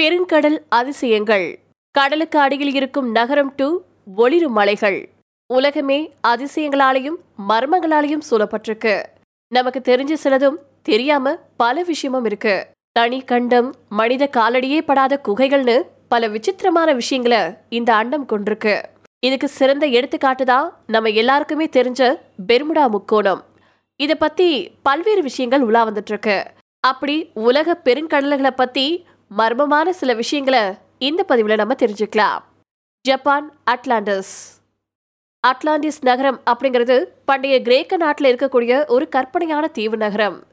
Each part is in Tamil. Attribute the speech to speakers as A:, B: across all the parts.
A: பெருங்கடல் அதிசயங்கள். கடலுக்கு அடியில் இருக்கும் நகரம் டு ஒளிரும் மலைகள். உலகமே அதிசயங்களாலையும் மர்மங்களாலையும் சூழப்பட்டிருக்கு. நமக்கு தெரிஞ்ச சிலதும் தெரியாம பல விஷயமும் இருக்கு. தனி கண்டம் மனித காலடியே படாத குகைகள்னு பல விசித்திரமான விஷயங்களை இந்த அண்டம் கொண்டிருக்கு. இதுக்கு சிறந்த எடுத்துக்காட்டு தான் நம்ம எல்லாருக்குமே தெரிஞ்ச பெர்முடா முக்கோணம். இதை பத்தி பல்வேறு விஷயங்கள் உலா வந்துட்டு இருக்கு அப்படி உலக பெருங்கடல்களை பத்தி மர்மமான சில விஷயங்களை இந்த பதிவில் நம்ம தெரிஞ்சுக்கலாம். Japan Atlantis. அட்லாண்டிஸ் நகரம் அப்படிங்கிறது பண்டைய கிரேக்க நாட்டில் இருக்கக்கூடிய ஒரு கற்பனையான தீவு நகரம்.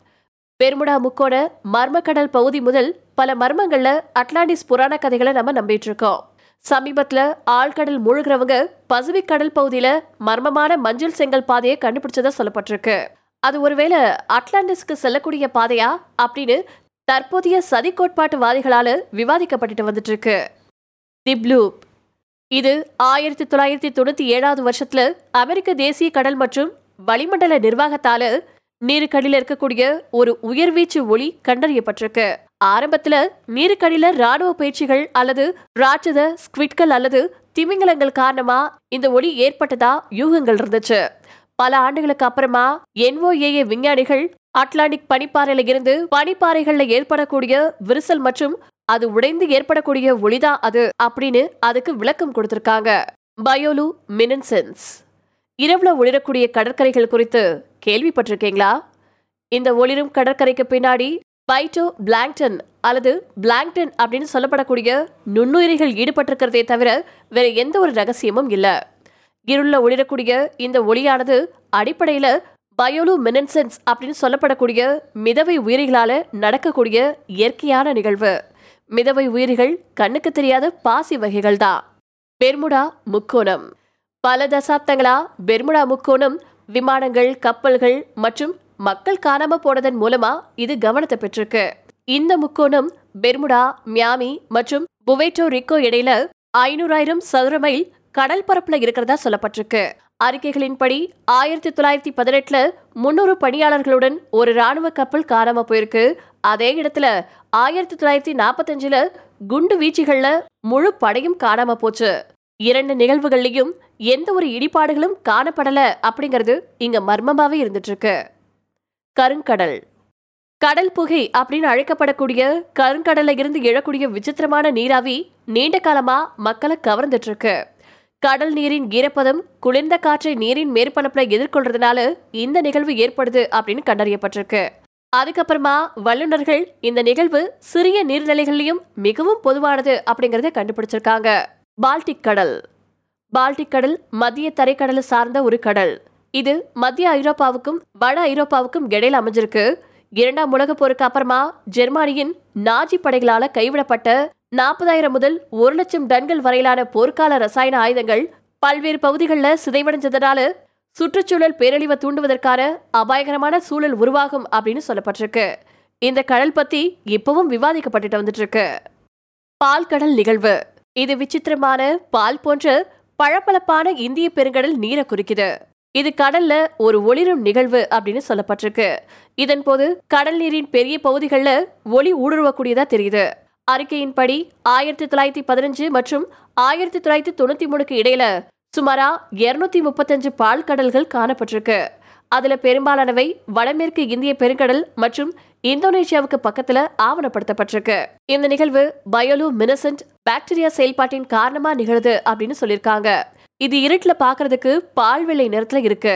A: பெர்முடா முக்கோண மர்மக்கடல் பகுதி முதல் பல மர்மங்களில் அட்லாண்டிஸ் புராண கதைகளை நம்ம நம்பிட்டு இருக்கோம் சமீபத்தில் ஆழ்கடல் மூழ்கிறவங்க பசிபிக் கடல் பகுதியில் மர்மமான மஞ்சள் செங்கல் பாதையை கண்டுபிடிச்சதா சொல்லப்பட்டிருக்கு. அது ஒருவேளை அட்லாண்டிஸ்க்கு செல்லக்கூடிய பாதையா அப்படின்னு தற்போதைய சதி கோட்பாட்டுவாதிகளால விவாதிக்கப்பட்டுட்டு வந்துட்டு இருக்கு தி ப்ளூப். இது ஆயிரத்தி தொள்ளாயிரத்தி தொண்ணூற்றி ஏழாவது வருஷத்தில் அமெரிக்க தேசிய கடல் மற்றும் வளிமண்டல நிர்வாகத்தால நீருக்கடியில் இருக்கக்கூடிய ஒரு உயர்வீச்சு ஒளி கண்டறியப்பட்டிருக்கு. ஆரம்பத்தில் நீருக்கடியில் ராணுவ பயிற்சிகள் அல்லது ராட்சத ஸ்குவிட்கள் அல்லது திமிங்கலங்கள் காரணமா இந்த ஒளி ஏற்பட்டதா யூகங்கள் இருந்துச்சு. பல ஆண்டுகளுக்கு அப்புறமா என்ஓஏஏ விஞ்ஞானிகள் அட்லாண்டிக் பனிப்பாறையில இருந்து பனிப்பாறைகள்ல ஏற்படக்கூடிய விரிசல் மற்றும் அது உடைந்து ஏற்படக்கூடிய ஒளிதான் அது அப்படின்னு அதுக்கு விளக்கம் கொடுத்திருக்காங்க. பயோலு மினன்சென்ஸ் இரவுல ஒளிரக்கூடிய கடற்கரைகள் குறித்து கேள்விப்பட்டிருக்கீங்களா? இந்த ஒளிரும் கடற்கரைக்கு பின்னாடி பைட்டோ பிளாங்டன் அல்லது பிளாங்டன் அப்படின்னு சொல்லப்படக்கூடிய நுண்ணுயிரிகள் ஈடுபட்டிருக்கிறதே தவிர வேற எந்த ஒரு ரகசியமும் இல்லை. இருள ஒளிரக்கூடிய இந்த ஒளியானது அடிப்படையில பயோலு மினன்சென்ஸ் அப்படின்னு சொல்லப்படக்கூடிய மிதவை உயிரிகளால் நடக்கக்கூடிய இயற்கையான நிகழ்வு. மிதவை உயிரிகள் கண்ணுக்கு தெரியாத பாசி வகைகள் தான் பெர்முடா முக்கோணம். பல தசாப்தங்களா பெர்முடா முக்கோணம் விமானங்கள் கப்பல்கள் மற்றும் மக்கள் காணாம போனதன் மூலமா இது கவனத்தை பெற்றிருக்கு. இந்த முக்கோணம் பெர்முடா மியாமி மற்றும் புவேட்டோ ரிக்கோ இடையில ஐநூறாயிரம் சதுர மைல் கடல் பரப்புல இருக்கிறதா சொல்லப்பட்டிருக்கு. அறிக்கைகளின்படி ஆயிரத்தி தொள்ளாயிரத்தி பதினெட்டுல முன்னூறு பணியாளர்களுடன் ஒரு ராணுவ கப்பல் காணாம போயிருக்கு. அதே இடத்துல ஆயிரத்தி தொள்ளாயிரத்தி நாற்பத்தஞ்சுல குண்டு வீச்சுகள்ல முழு படையும் காணாம போச்சு. இரண்டு நிகழ்வுகள்லயும் எந்த ஒரு இடிபாடுகளும் காணப்படல அப்படிங்கிறது இங்க மர்மமாவே இருந்துட்டு இருக்கு கருங்கடல். கடல் புகை அப்படின்னு அழைக்கப்படக்கூடிய கருங்கடல்ல இருந்து எழக்கூடிய விசித்திரமான நீராவி நீண்ட காலமா மக்களை கவர்ந்துட்டு இருக்கு கடல் நீரின் ஈரப்பதம் குளிர்ந்த காற்றை நீரின் மேற்பரப்புல எதிர்கொள்றதுனால இந்த நிகழ்வு ஏற்படுது அப்படின்னு கண்டறியப்பட்டிருக்கு. அதுக்கப்புறமா வல்லுநர்கள் இந்த நிகழ்வு சிறிய நீர்நிலைகள்லயும் மிகவும் பொதுவானது அப்படிங்கறத கண்டுபிடிச்சிருக்காங்க. பால்டிக் கடல். பால்டிக் கடல் மத்திய தரைக்கடலை சார்ந்த ஒரு கடல். இது மத்திய ஐரோப்பாவுக்கும் வட ஐரோப்பாவுக்கும் இடையில அமைஞ்சிருக்கு. இரண்டாம் உலகப் போருக்கு அப்புறமா ஜெர்மானியின் நாஜி படைகளால கைவிடப்பட்ட நாற்பதாயிரம் முதல் ஒரு லட்சம் டன்கள் வரையிலான போர்க்கால ரசாயன ஆயுதங்கள் பல்வேறு பகுதிகளில் சிதைவடைஞ்சதுனால சுற்றுச்சூழல் பேரழிவை தூண்டுவதற்கான அபாயகரமான சூழல் உருவாகும் அப்படின்னு சொல்லப்பட்டிருக்கு. இந்த கடல் பத்தி இப்பவும் விவாதிக்கப்பட்டுட்டு வந்துட்டு இருக்கு பால்கடல் நிகழ்வு. இது விசித்திரமான பால் போன்ற பளபளப்பான இந்திய பெருங்கடல் நீரை குறிக்குது. இது கடல்ல ஒரு ஒளிரும் நிகழ்வு அப்படின்னு சொல்லப்பட்டிருக்கு. இதன் போது கடல் நீரின் பெரிய பகுதிகளில் ஒளி ஊடுருவக்கூடியதா தெரியுது. அறிக்கையின்படி ஆயிரத்தி தொள்ளாயிரத்தி பதினஞ்சு மற்றும் ஆயிரத்தி தொள்ளாயிரத்தி தொண்ணூத்தி மூணுக்கு இடையில சுமாரா இருநூத்தி முப்பத்தஞ்சு பால் கடல்கள் காணப்பட்டிருக்கு. அதுல பெரும்பாலானவை வடமேற்கு இந்திய பெருங்கடல் மற்றும் இந்தோனேஷியாவுக்கு பக்கத்துல ஆவணப்படுத்தப்பட்டிருக்கு. இந்த நிகழ்வு பயோலு மினசன்ட் பாக்டீரியா செயல்பாட்டின் காரணமா நிகழுது அப்படின்னு சொல்லியிருக்காங்க. இது இருட்டில் பாக்குறதுக்கு பால் வெள்ளை நிறத்துல இருக்கு.